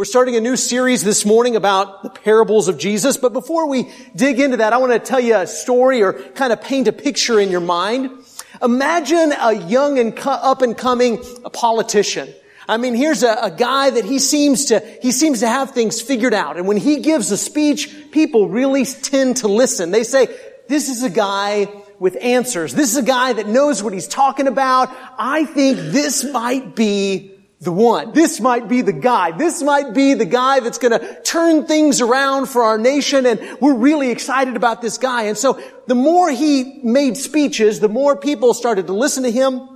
We're starting a new series this morning about the parables of Jesus, but before we dig into that, I want to tell you a story or kind of paint a picture in your mind. Imagine a young and up and coming politician. I mean, here's a, a, guy that he seems to, he seems to have things figured out. And when he gives a speech, people really tend to listen. They say, this is a guy with answers. This is a guy that knows what he's talking about. I think this might be the one. This might be the guy. This might be the guy that's going to turn things around for our nation. And we're really excited about this guy. And so the more he made speeches, the more people started to listen to him.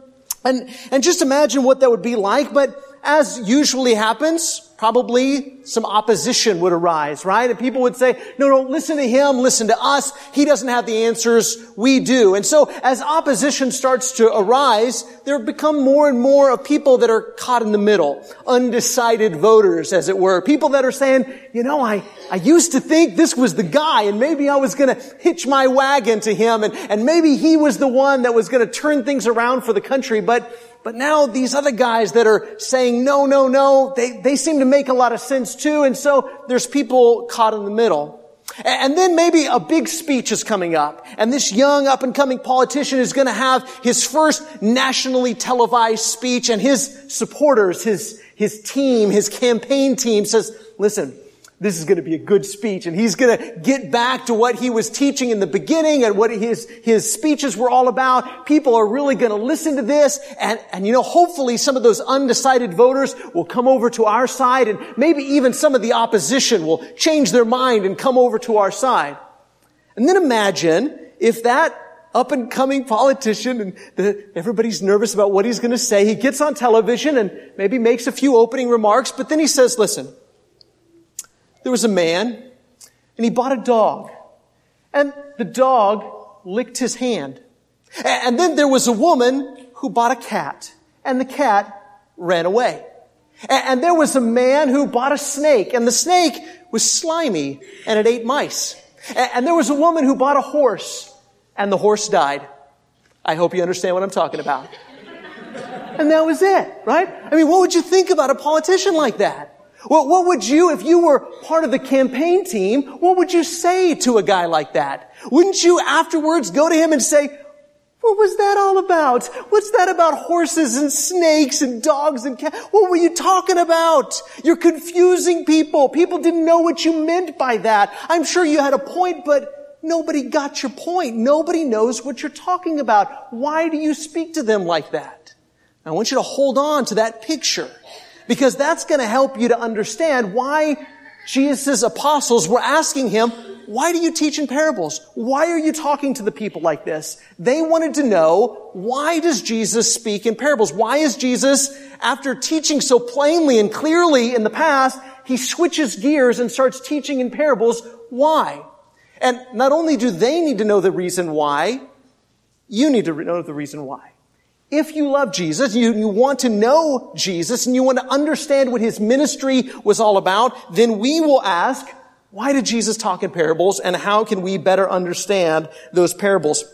And, and just imagine what that would be like. But as usually happens, probably some opposition would arise, right? And people would say, no, don't listen to him, listen to us. He doesn't have the answers, we do. And so as opposition starts to arise, there become more and more of people that are caught in the middle, undecided voters, as it were. People that are saying, you know, I, I used to think this was the guy and maybe I was going to hitch my wagon to him and, and maybe he was the one that was going to turn things around for the country, but but now these other guys that are saying no, no, no, they, they seem to make a lot of sense too. And so there's people caught in the middle. And then maybe a big speech is coming up. And this young up and coming politician is going to have his first nationally televised speech and his supporters, his, his team, his campaign team says, listen, this is going to be a good speech and he's going to get back to what he was teaching in the beginning and what his, his speeches were all about. People are really going to listen to this and, and you know, hopefully some of those undecided voters will come over to our side and maybe even some of the opposition will change their mind and come over to our side. And then imagine if that up and coming politician and the, everybody's nervous about what he's going to say. He gets on television and maybe makes a few opening remarks, but then he says, listen, there was a man and he bought a dog and the dog licked his hand. And then there was a woman who bought a cat and the cat ran away. And there was a man who bought a snake and the snake was slimy and it ate mice. And there was a woman who bought a horse and the horse died. I hope you understand what I'm talking about. And that was it, right? I mean, what would you think about a politician like that? What would you, if you were part of the campaign team, what would you say to a guy like that? Wouldn't you afterwards go to him and say, what was that all about? What's that about horses and snakes and dogs and cats? What were you talking about? You're confusing people. People didn't know what you meant by that. I'm sure you had a point, but nobody got your point. Nobody knows what you're talking about. Why do you speak to them like that? I want you to hold on to that picture. Because that's going to help you to understand why Jesus' apostles were asking him, why do you teach in parables? Why are you talking to the people like this? They wanted to know, why does Jesus speak in parables? Why is Jesus, after teaching so plainly and clearly in the past, he switches gears and starts teaching in parables? Why? And not only do they need to know the reason why, you need to know the reason why. If you love Jesus, you, you want to know Jesus, and you want to understand what his ministry was all about, then we will ask, why did Jesus talk in parables, and how can we better understand those parables?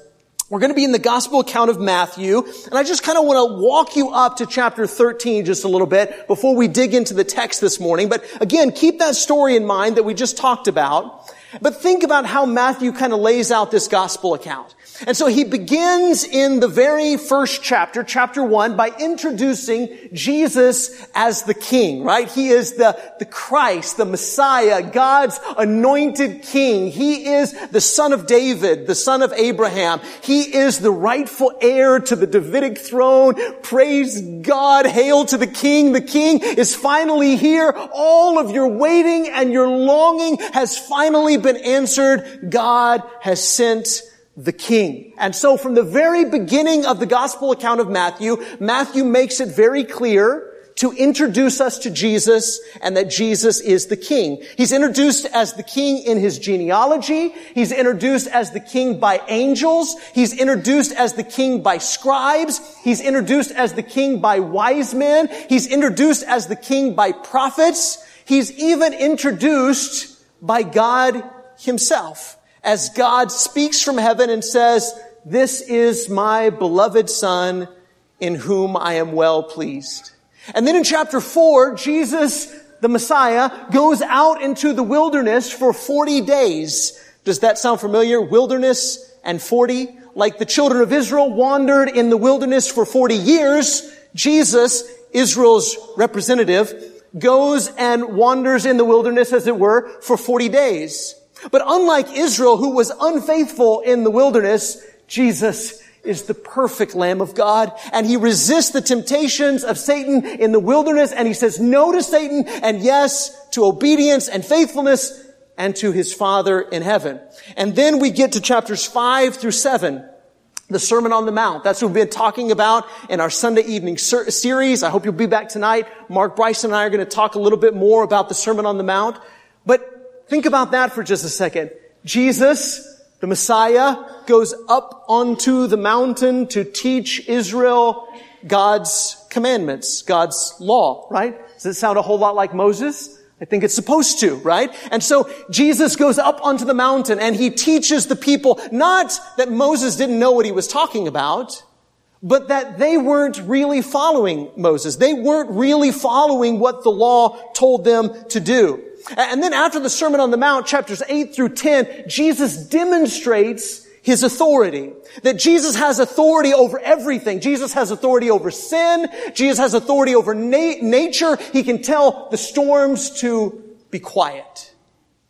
We're going to be in the gospel account of Matthew, and I just kind of want to walk you up to chapter 13 just a little bit before we dig into the text this morning. But again, keep that story in mind that we just talked about. But think about how Matthew kind of lays out this gospel account. And so he begins in the very first chapter, chapter one, by introducing Jesus as the king, right? He is the, the Christ, the Messiah, God's anointed king. He is the son of David, the son of Abraham. He is the rightful heir to the Davidic throne. Praise God. Hail to the king. The king is finally here. All of your waiting and your longing has finally been answered. God has sent the king. And so from the very beginning of the gospel account of Matthew, Matthew makes it very clear to introduce us to Jesus and that Jesus is the king. He's introduced as the king in his genealogy. He's introduced as the king by angels. He's introduced as the king by scribes. He's introduced as the king by wise men. He's introduced as the king by prophets. He's even introduced by God himself as God speaks from heaven and says, this is my beloved son in whom I am well pleased. And then in chapter four, Jesus the Messiah, goes out into the wilderness for 40 days. Does that sound familiar? Wilderness and 40? Like the children of Israel wandered in the wilderness for 40 years, Jesus, Israel's representative, goes and wanders in the wilderness, as it were, for 40 days. But unlike Israel, who was unfaithful in the wilderness, Jesus is the perfect Lamb of God, and he resists the temptations of Satan in the wilderness, and he says no to Satan, and yes to obedience and faithfulness, and to his Father in heaven. And then we get to chapters 5 through 7, the Sermon on the Mount. That's what we've been talking about in our Sunday evening ser- series. I hope you'll be back tonight. Mark Bryson and I are going to talk a little bit more about the Sermon on the Mount. But think about that for just a second. Jesus, the Messiah goes up onto the mountain to teach Israel God's commandments, God's law, right? Does it sound a whole lot like Moses? I think it's supposed to, right? And so Jesus goes up onto the mountain and he teaches the people not that Moses didn't know what he was talking about, but that they weren't really following Moses. They weren't really following what the law told them to do. And then after the Sermon on the Mount, chapters 8 through 10, Jesus demonstrates his authority. That Jesus has authority over everything. Jesus has authority over sin. Jesus has authority over na- nature. He can tell the storms to be quiet.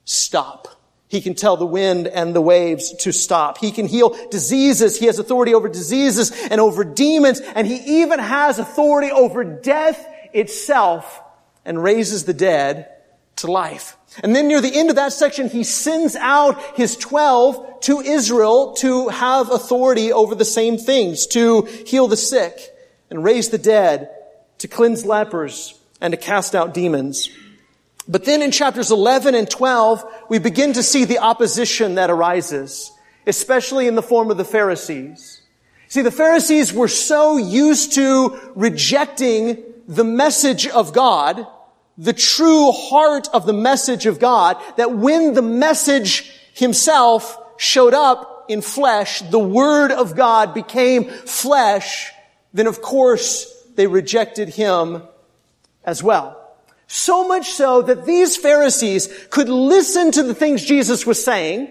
Stop. He can tell the wind and the waves to stop. He can heal diseases. He has authority over diseases and over demons. And he even has authority over death itself and raises the dead to life. And then near the end of that section, he sends out his 12 to Israel to have authority over the same things, to heal the sick and raise the dead, to cleanse lepers and to cast out demons. But then in chapters 11 and 12, we begin to see the opposition that arises, especially in the form of the Pharisees. See, the Pharisees were so used to rejecting the message of God the true heart of the message of God, that when the message himself showed up in flesh, the word of God became flesh, then of course they rejected him as well. So much so that these Pharisees could listen to the things Jesus was saying,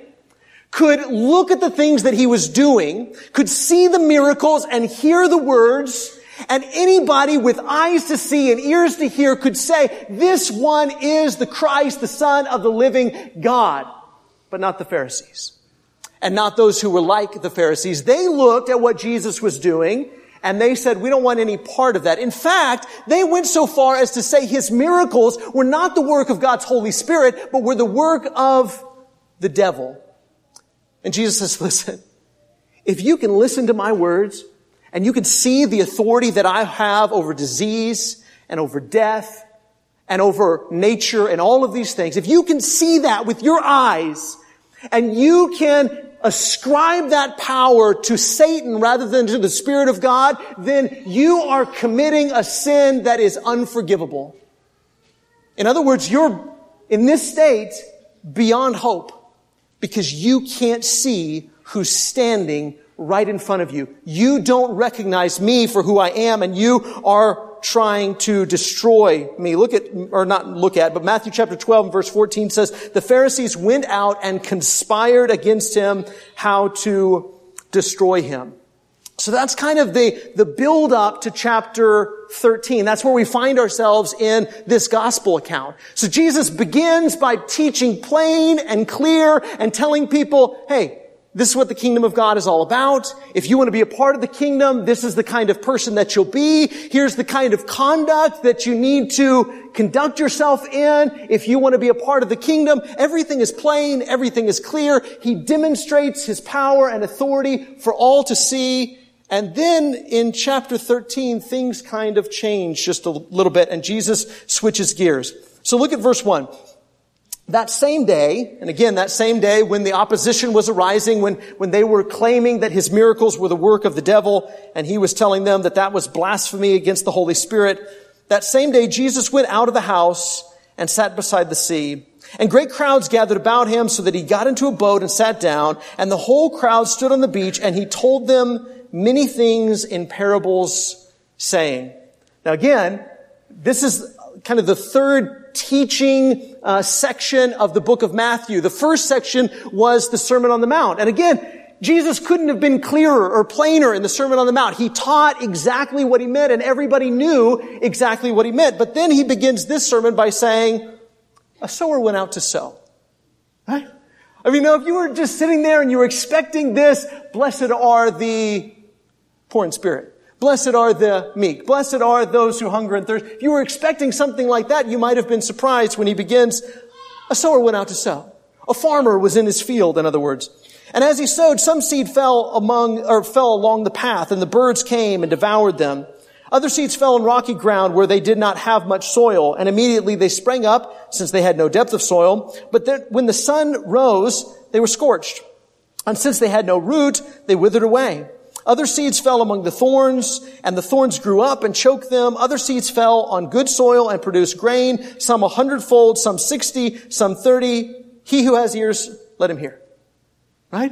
could look at the things that he was doing, could see the miracles and hear the words, and anybody with eyes to see and ears to hear could say, this one is the Christ, the Son of the living God. But not the Pharisees. And not those who were like the Pharisees. They looked at what Jesus was doing and they said, we don't want any part of that. In fact, they went so far as to say his miracles were not the work of God's Holy Spirit, but were the work of the devil. And Jesus says, listen, if you can listen to my words and you can see the authority that I have over disease and over death and over nature and all of these things. If you can see that with your eyes and you can ascribe that power to Satan rather than to the Spirit of God, then you are committing a sin that is unforgivable. In other words, you're in this state beyond hope because you can't see who's standing right in front of you. You don't recognize me for who I am and you are trying to destroy me. Look at, or not look at, but Matthew chapter 12 verse 14 says, the Pharisees went out and conspired against him how to destroy him. So that's kind of the, the build up to chapter 13. That's where we find ourselves in this gospel account. So Jesus begins by teaching plain and clear and telling people, hey, this is what the kingdom of God is all about. If you want to be a part of the kingdom, this is the kind of person that you'll be. Here's the kind of conduct that you need to conduct yourself in. If you want to be a part of the kingdom, everything is plain, everything is clear. He demonstrates his power and authority for all to see. And then in chapter 13, things kind of change just a little bit and Jesus switches gears. So look at verse 1 that same day, and again, that same day when the opposition was arising, when, when they were claiming that his miracles were the work of the devil, and he was telling them that that was blasphemy against the Holy Spirit, that same day Jesus went out of the house and sat beside the sea. And great crowds gathered about him so that he got into a boat and sat down, and the whole crowd stood on the beach, and he told them many things in parables, saying. Now again, this is kind of the third teaching uh, section of the book of Matthew. The first section was the Sermon on the Mount. And again, Jesus couldn't have been clearer or plainer in the Sermon on the Mount. He taught exactly what he meant and everybody knew exactly what he meant. But then he begins this sermon by saying, a sower went out to sow. Right? I mean, now if you were just sitting there and you were expecting this, blessed are the poor in spirit. Blessed are the meek. Blessed are those who hunger and thirst. If you were expecting something like that, you might have been surprised when he begins, a sower went out to sow. A farmer was in his field, in other words. And as he sowed, some seed fell among, or fell along the path, and the birds came and devoured them. Other seeds fell on rocky ground where they did not have much soil, and immediately they sprang up, since they had no depth of soil. But then, when the sun rose, they were scorched. And since they had no root, they withered away. Other seeds fell among the thorns, and the thorns grew up and choked them. Other seeds fell on good soil and produced grain, some a hundredfold, some sixty, some thirty. He who has ears, let him hear. Right?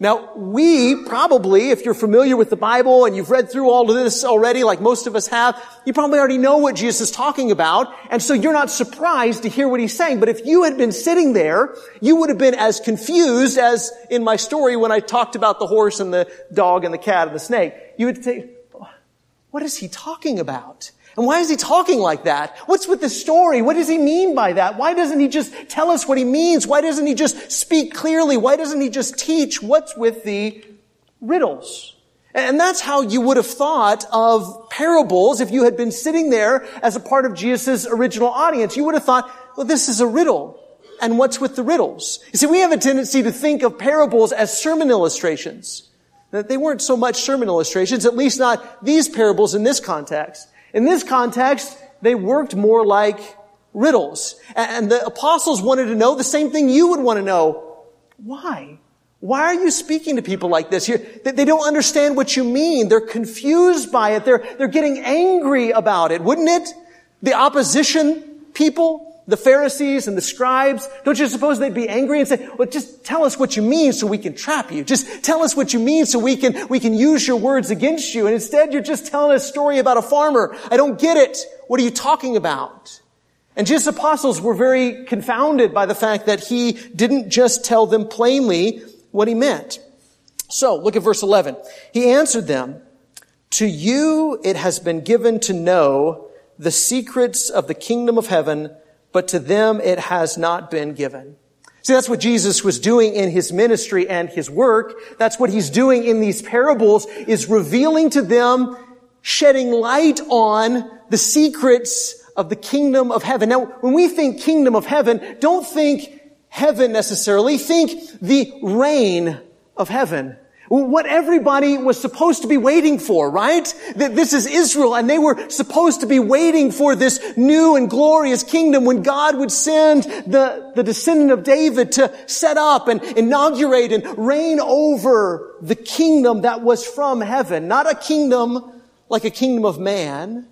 Now, we probably, if you're familiar with the Bible and you've read through all of this already, like most of us have, you probably already know what Jesus is talking about, and so you're not surprised to hear what he's saying. But if you had been sitting there, you would have been as confused as in my story when I talked about the horse and the dog and the cat and the snake. You would say, what is he talking about? And why is he talking like that? What's with the story? What does he mean by that? Why doesn't he just tell us what he means? Why doesn't he just speak clearly? Why doesn't he just teach what's with the riddles? And that's how you would have thought of parables if you had been sitting there as a part of Jesus' original audience. You would have thought, well, this is a riddle. And what's with the riddles? You see, we have a tendency to think of parables as sermon illustrations. That they weren't so much sermon illustrations, at least not these parables in this context. In this context, they worked more like riddles. And the apostles wanted to know the same thing you would want to know. Why? Why are you speaking to people like this? they don't understand what you mean. They're confused by it. They're, they're getting angry about it, wouldn't it? The opposition people, the Pharisees and the scribes, don't you suppose they'd be angry and say, well, just tell us what you mean so we can trap you. Just tell us what you mean so we can, we can use your words against you. And instead you're just telling a story about a farmer. I don't get it. What are you talking about? And Jesus' apostles were very confounded by the fact that he didn't just tell them plainly what he meant. So, look at verse 11. He answered them, to you it has been given to know the secrets of the kingdom of heaven, but to them it has not been given. See, that's what Jesus was doing in his ministry and his work. That's what he's doing in these parables is revealing to them, shedding light on the secrets of the kingdom of heaven. Now, when we think kingdom of heaven, don't think heaven necessarily. Think the reign of heaven. What everybody was supposed to be waiting for, right? That this is Israel and they were supposed to be waiting for this new and glorious kingdom when God would send the, the descendant of David to set up and inaugurate and reign over the kingdom that was from heaven. Not a kingdom like a kingdom of man.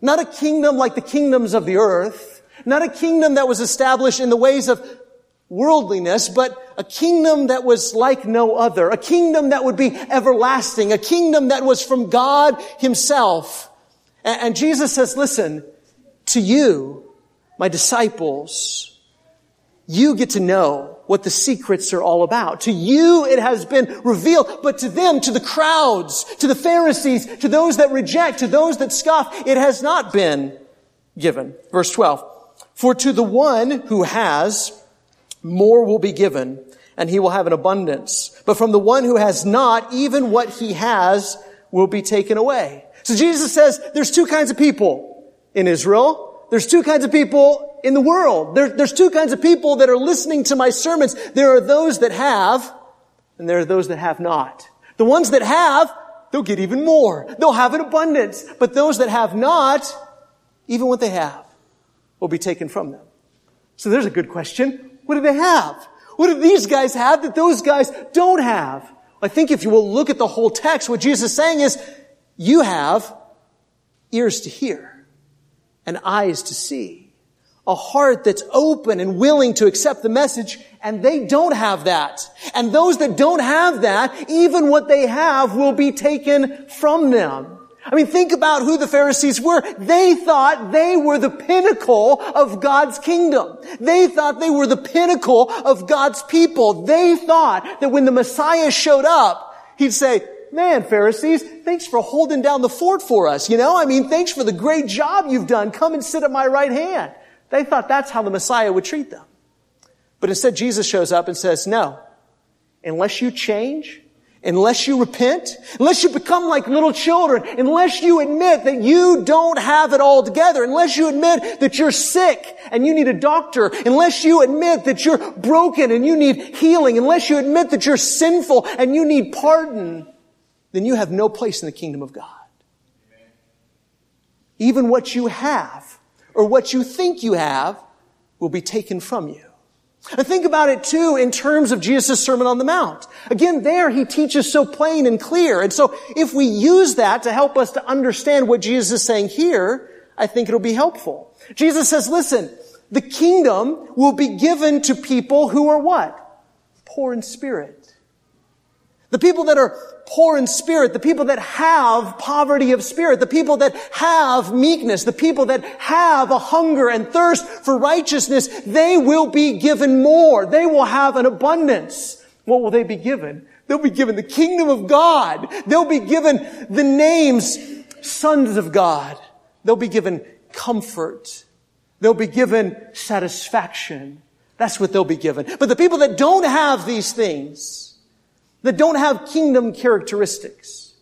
Not a kingdom like the kingdoms of the earth. Not a kingdom that was established in the ways of worldliness, but a kingdom that was like no other, a kingdom that would be everlasting, a kingdom that was from God himself. And, Jesus says, listen, to you, my disciples, you get to know what the secrets are all about. To you it has been revealed, but to them, to the crowds, to the Pharisees, to those that reject, to those that scoff, it has not been given. Verse 12. For to the one who has, more will be given and he will have an abundance. But from the one who has not, even what he has will be taken away. So Jesus says there's two kinds of people in Israel. There's two kinds of people in the world. There, there's two kinds of people that are listening to my sermons. There are those that have, and there are those that have not. The ones that have, they'll get even more. They'll have an abundance. But those that have not, even what they have, will be taken from them. So there's a good question. What do they have? What do these guys have that those guys don't have? I think if you will look at the whole text, what Jesus is saying is, you have ears to hear and eyes to see, a heart that's open and willing to accept the message, and they don't have that. And those that don't have that, even what they have will be taken from them. I mean, think about who the Pharisees were. They thought they were the pinnacle of God's kingdom. They thought they were the pinnacle of God's people. They thought that when the Messiah showed up, he'd say, man, Pharisees, thanks for holding down the fort for us. You know, I mean, thanks for the great job you've done. Come and sit at my right hand. They thought that's how the Messiah would treat them. But instead, Jesus shows up and says, no, unless you change, unless you repent, unless you become like little children, unless you admit that you don't have it all together, unless you admit that you're sick and you need a doctor, unless you admit that you're broken and you need healing, unless you admit that you're sinful and you need pardon, then you have no place in the kingdom of God. Even what you have or what you think you have will be taken from you. And think about it too in terms of Jesus' Sermon on the Mount. Again, there he teaches so plain and clear. And so if we use that to help us to understand what Jesus is saying here, I think it'll be helpful. Jesus says, listen, the kingdom will be given to people who are what? Poor in spirit. The people that are poor in spirit, the people that have poverty of spirit, the people that have meekness, the people that have a hunger and thirst for righteousness, they will be given more. They will have an abundance. What will they be given? They'll be given the kingdom of God. They'll be given the names sons of God. They'll be given comfort. They'll be given satisfaction. That's what they'll be given. But the people that don't have these things, that don't have kingdom characteristics,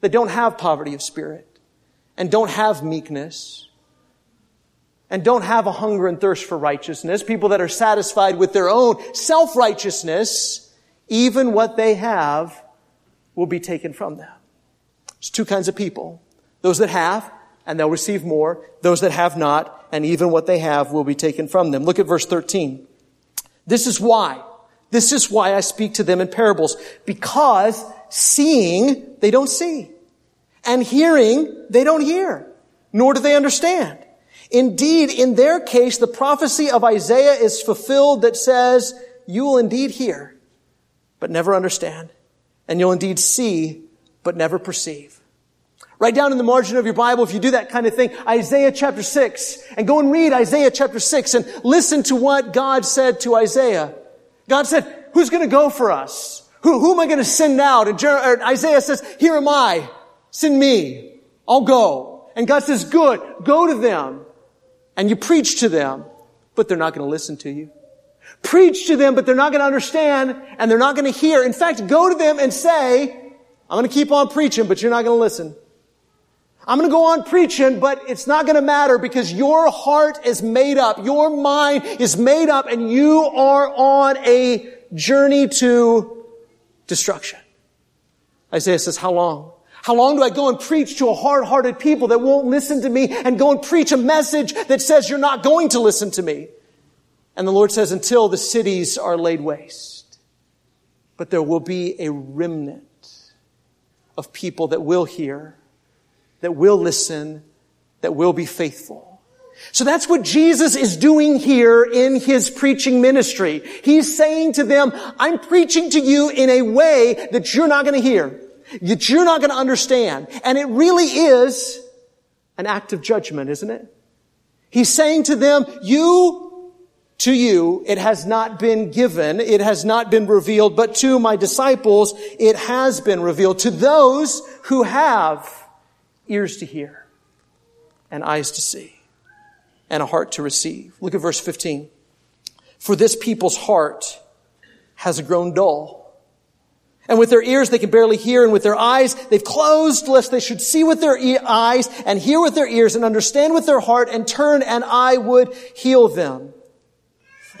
that don't have poverty of spirit, and don't have meekness, and don't have a hunger and thirst for righteousness, people that are satisfied with their own self-righteousness, even what they have will be taken from them. There's two kinds of people. Those that have, and they'll receive more. Those that have not, and even what they have will be taken from them. Look at verse 13. This is why this is why I speak to them in parables. Because seeing, they don't see. And hearing, they don't hear. Nor do they understand. Indeed, in their case, the prophecy of Isaiah is fulfilled that says, you will indeed hear, but never understand. And you'll indeed see, but never perceive. Write down in the margin of your Bible, if you do that kind of thing, Isaiah chapter 6, and go and read Isaiah chapter 6 and listen to what God said to Isaiah. God said, who's going to go for us? Who, who am I going to send out? And Jer- Isaiah says, here am I. Send me. I'll go. And God says, good. Go to them. And you preach to them, but they're not going to listen to you. Preach to them, but they're not going to understand and they're not going to hear. In fact, go to them and say, I'm going to keep on preaching, but you're not going to listen. I'm going to go on preaching, but it's not going to matter because your heart is made up. Your mind is made up and you are on a journey to destruction. Isaiah says, how long? How long do I go and preach to a hard-hearted people that won't listen to me and go and preach a message that says you're not going to listen to me? And the Lord says, until the cities are laid waste. But there will be a remnant of people that will hear that will listen, that will be faithful. So that's what Jesus is doing here in his preaching ministry. He's saying to them, I'm preaching to you in a way that you're not going to hear, that you're not going to understand. And it really is an act of judgment, isn't it? He's saying to them, you, to you, it has not been given, it has not been revealed, but to my disciples, it has been revealed. To those who have, ears to hear, and eyes to see, and a heart to receive. Look at verse 15. For this people's heart has grown dull. And with their ears they can barely hear, and with their eyes they've closed lest they should see with their e- eyes and hear with their ears and understand with their heart and turn and I would heal them.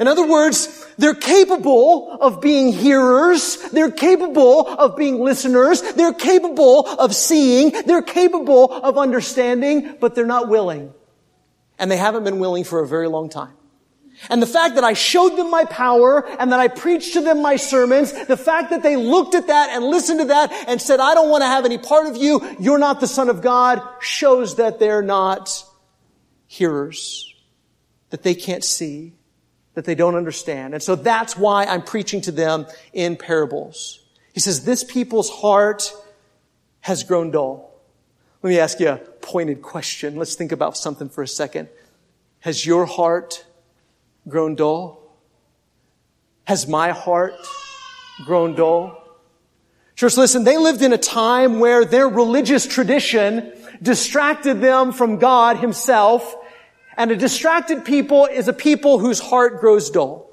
In other words, they're capable of being hearers. They're capable of being listeners. They're capable of seeing. They're capable of understanding, but they're not willing. And they haven't been willing for a very long time. And the fact that I showed them my power and that I preached to them my sermons, the fact that they looked at that and listened to that and said, I don't want to have any part of you. You're not the son of God shows that they're not hearers, that they can't see, that they don't understand. And so that's why I'm preaching to them in parables. He says, this people's heart has grown dull. Let me ask you a pointed question. Let's think about something for a second. Has your heart grown dull? Has my heart grown dull? Church, listen, they lived in a time where their religious tradition distracted them from God himself, and a distracted people is a people whose heart grows dull.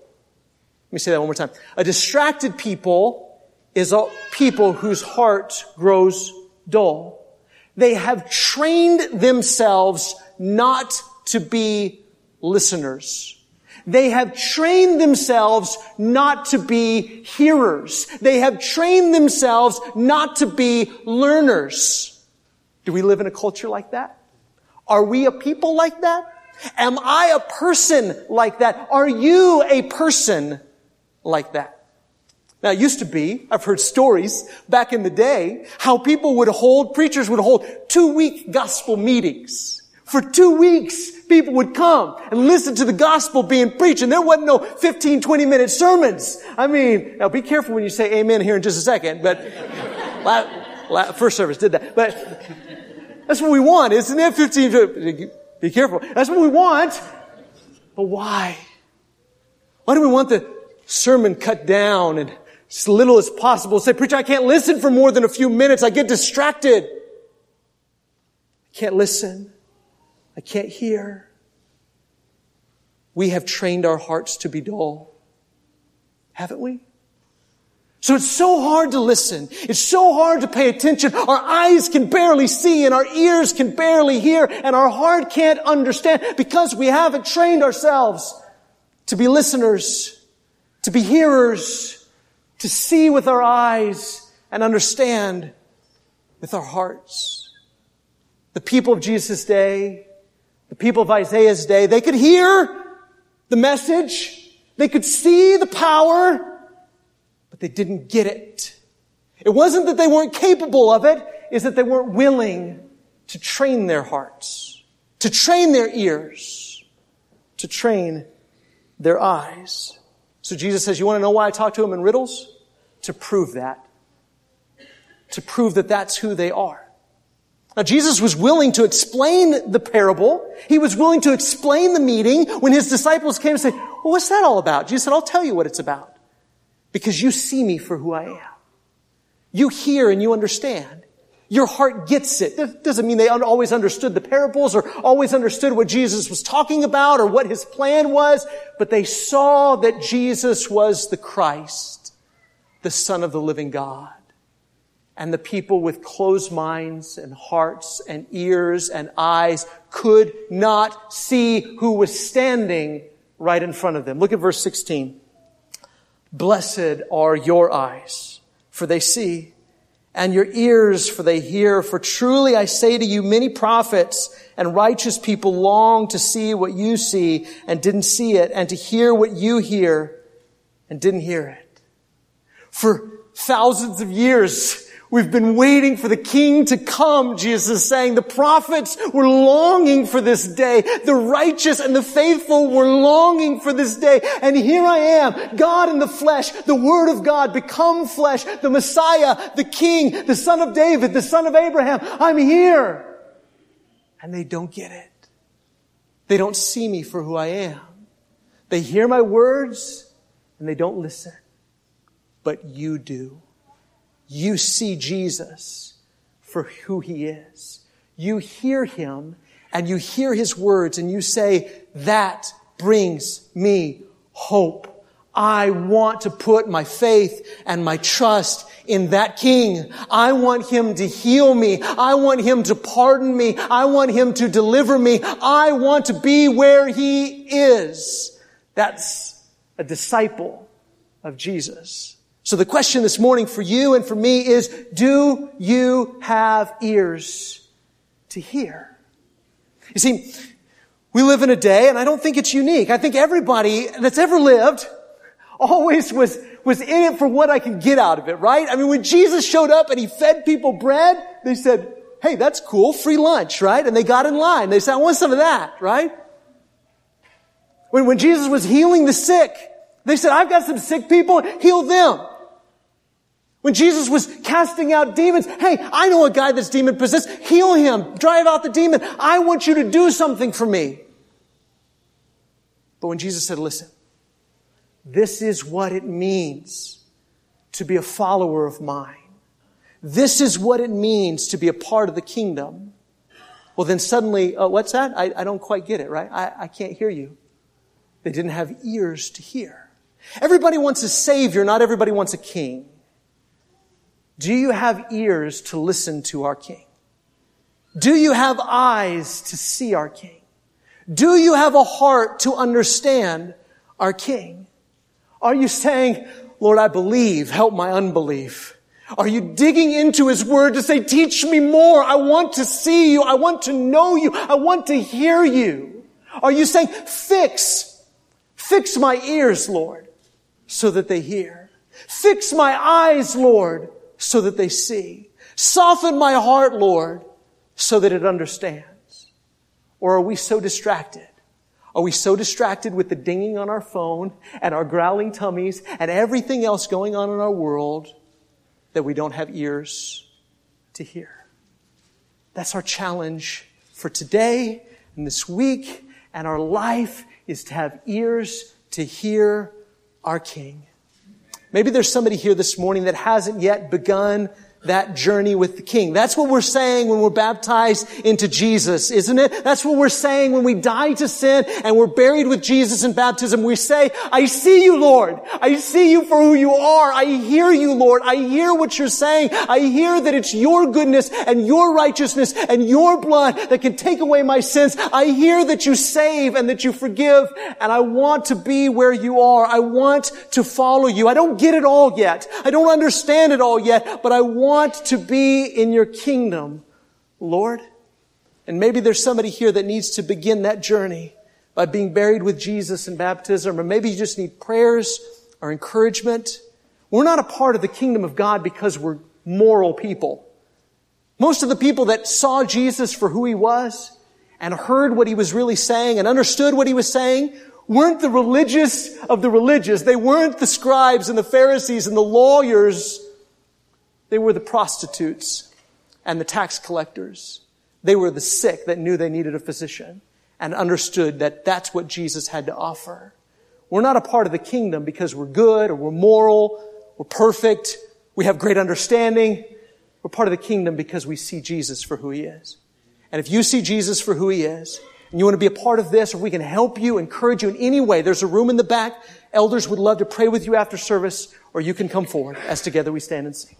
Let me say that one more time. A distracted people is a people whose heart grows dull. They have trained themselves not to be listeners. They have trained themselves not to be hearers. They have trained themselves not to be learners. Do we live in a culture like that? Are we a people like that? Am I a person like that? Are you a person like that? Now, it used to be, I've heard stories back in the day, how people would hold, preachers would hold two week gospel meetings. For two weeks, people would come and listen to the gospel being preached, and there wasn't no 15, 20 minute sermons. I mean, now be careful when you say amen here in just a second, but first service did that. But that's what we want, isn't it? 15, be careful. That's what we want. But why? Why do we want the sermon cut down and as little as possible? Say, preacher, I can't listen for more than a few minutes. I get distracted. I can't listen. I can't hear. We have trained our hearts to be dull. Haven't we? So it's so hard to listen. It's so hard to pay attention. Our eyes can barely see and our ears can barely hear and our heart can't understand because we haven't trained ourselves to be listeners, to be hearers, to see with our eyes and understand with our hearts. The people of Jesus' day the people of Isaiah's day, they could hear the message. They could see the power, but they didn't get it. It wasn't that they weren't capable of it, is that they weren't willing to train their hearts, to train their ears, to train their eyes. So Jesus says, you want to know why I talk to them in riddles? To prove that. To prove that that's who they are. Now, Jesus was willing to explain the parable. He was willing to explain the meeting when his disciples came and said, well, what's that all about? Jesus said, I'll tell you what it's about. Because you see me for who I am. You hear and you understand. Your heart gets it. That doesn't mean they always understood the parables or always understood what Jesus was talking about or what his plan was, but they saw that Jesus was the Christ, the Son of the living God and the people with closed minds and hearts and ears and eyes could not see who was standing right in front of them. Look at verse 16. Blessed are your eyes, for they see, and your ears, for they hear. For truly I say to you, many prophets and righteous people long to see what you see and didn't see it, and to hear what you hear and didn't hear it. For thousands of years, We've been waiting for the king to come, Jesus is saying. The prophets were longing for this day. The righteous and the faithful were longing for this day. And here I am, God in the flesh, the Word of God become flesh, the Messiah, the King, the Son of David, the Son of Abraham. I'm here. And they don't get it. They don't see me for who I am. They hear my words and they don't listen. But you do you see Jesus for who he is. You hear him and you hear his words and you say, that brings me hope. I want to put my faith and my trust in that king. I want him to heal me. I want him to pardon me. I want him to deliver me. I want to be where he is. That's a disciple of Jesus. So the question this morning for you and for me is, do you have ears to hear? You see, we live in a day, and I don't think it's unique. I think everybody that's ever lived always was, was in it for what I can get out of it, right? I mean, when Jesus showed up and he fed people bread, they said, hey, that's cool, free lunch, right? And they got in line. They said, I want some of that, right? When, when Jesus was healing the sick, they said, I've got some sick people, heal them. When Jesus was casting out demons, hey, I know a guy that's demon possessed. Heal him. Drive out the demon. I want you to do something for me. But when Jesus said, listen, this is what it means to be a follower of mine. This is what it means to be a part of the kingdom. Well, then suddenly, uh, what's that? I, I, don't quite get it, right? I, I can't hear you. They didn't have ears to hear. Everybody wants a savior, not everybody wants a king. Do you have ears to listen to our king? Do you have eyes to see our king? Do you have a heart to understand our king? Are you saying, Lord, I believe, help my unbelief? Are you digging into His Word to say, teach me more? I want to see you. I want to know you. I want to hear you. Are you saying, fix, fix my ears, Lord, so that they hear. Fix my eyes, Lord, so that they see. Soften my heart, Lord, so that it understands. Or are we so distracted? Are we so distracted with the dinging on our phone and our growling tummies and everything else going on in our world that we don't have ears to hear. That's our challenge for today and this week and our life is to have ears to hear our King. Maybe there's somebody here this morning that hasn't yet begun that journey with the King. That's what we're saying when we're baptized into Jesus, isn't it? That's what we're saying when we die to sin and we're buried with Jesus in baptism. We say, I see you, Lord. I see you for who you are. I hear you, Lord. I hear what you're saying. I hear that it's your goodness and your righteousness and your blood that can take away my sins. I hear that you save and that you forgive and I want to be where you are. I want to follow you. I don't get it all yet. I don't understand it all yet, but I want want to be in your kingdom, Lord. And maybe there's somebody here that needs to begin that journey by being buried with Jesus in baptism, or maybe you just need prayers or encouragement. We're not a part of the kingdom of God because we're moral people. Most of the people that saw Jesus for who he was and heard what he was really saying and understood what he was saying weren't the religious of the religious. They weren't the scribes and the Pharisees and the lawyers they were the prostitutes and the tax collectors. They were the sick that knew they needed a physician and understood that that's what Jesus had to offer. We're not a part of the kingdom because we're good or we're moral, we're perfect, we have great understanding. We're part of the kingdom because we see Jesus for who he is. And if you see Jesus for who he is, and you want to be a part of this, or we can help you, encourage you in any way, there's a room in the back. Elders would love to pray with you after service, or you can come forward as together we stand and sing.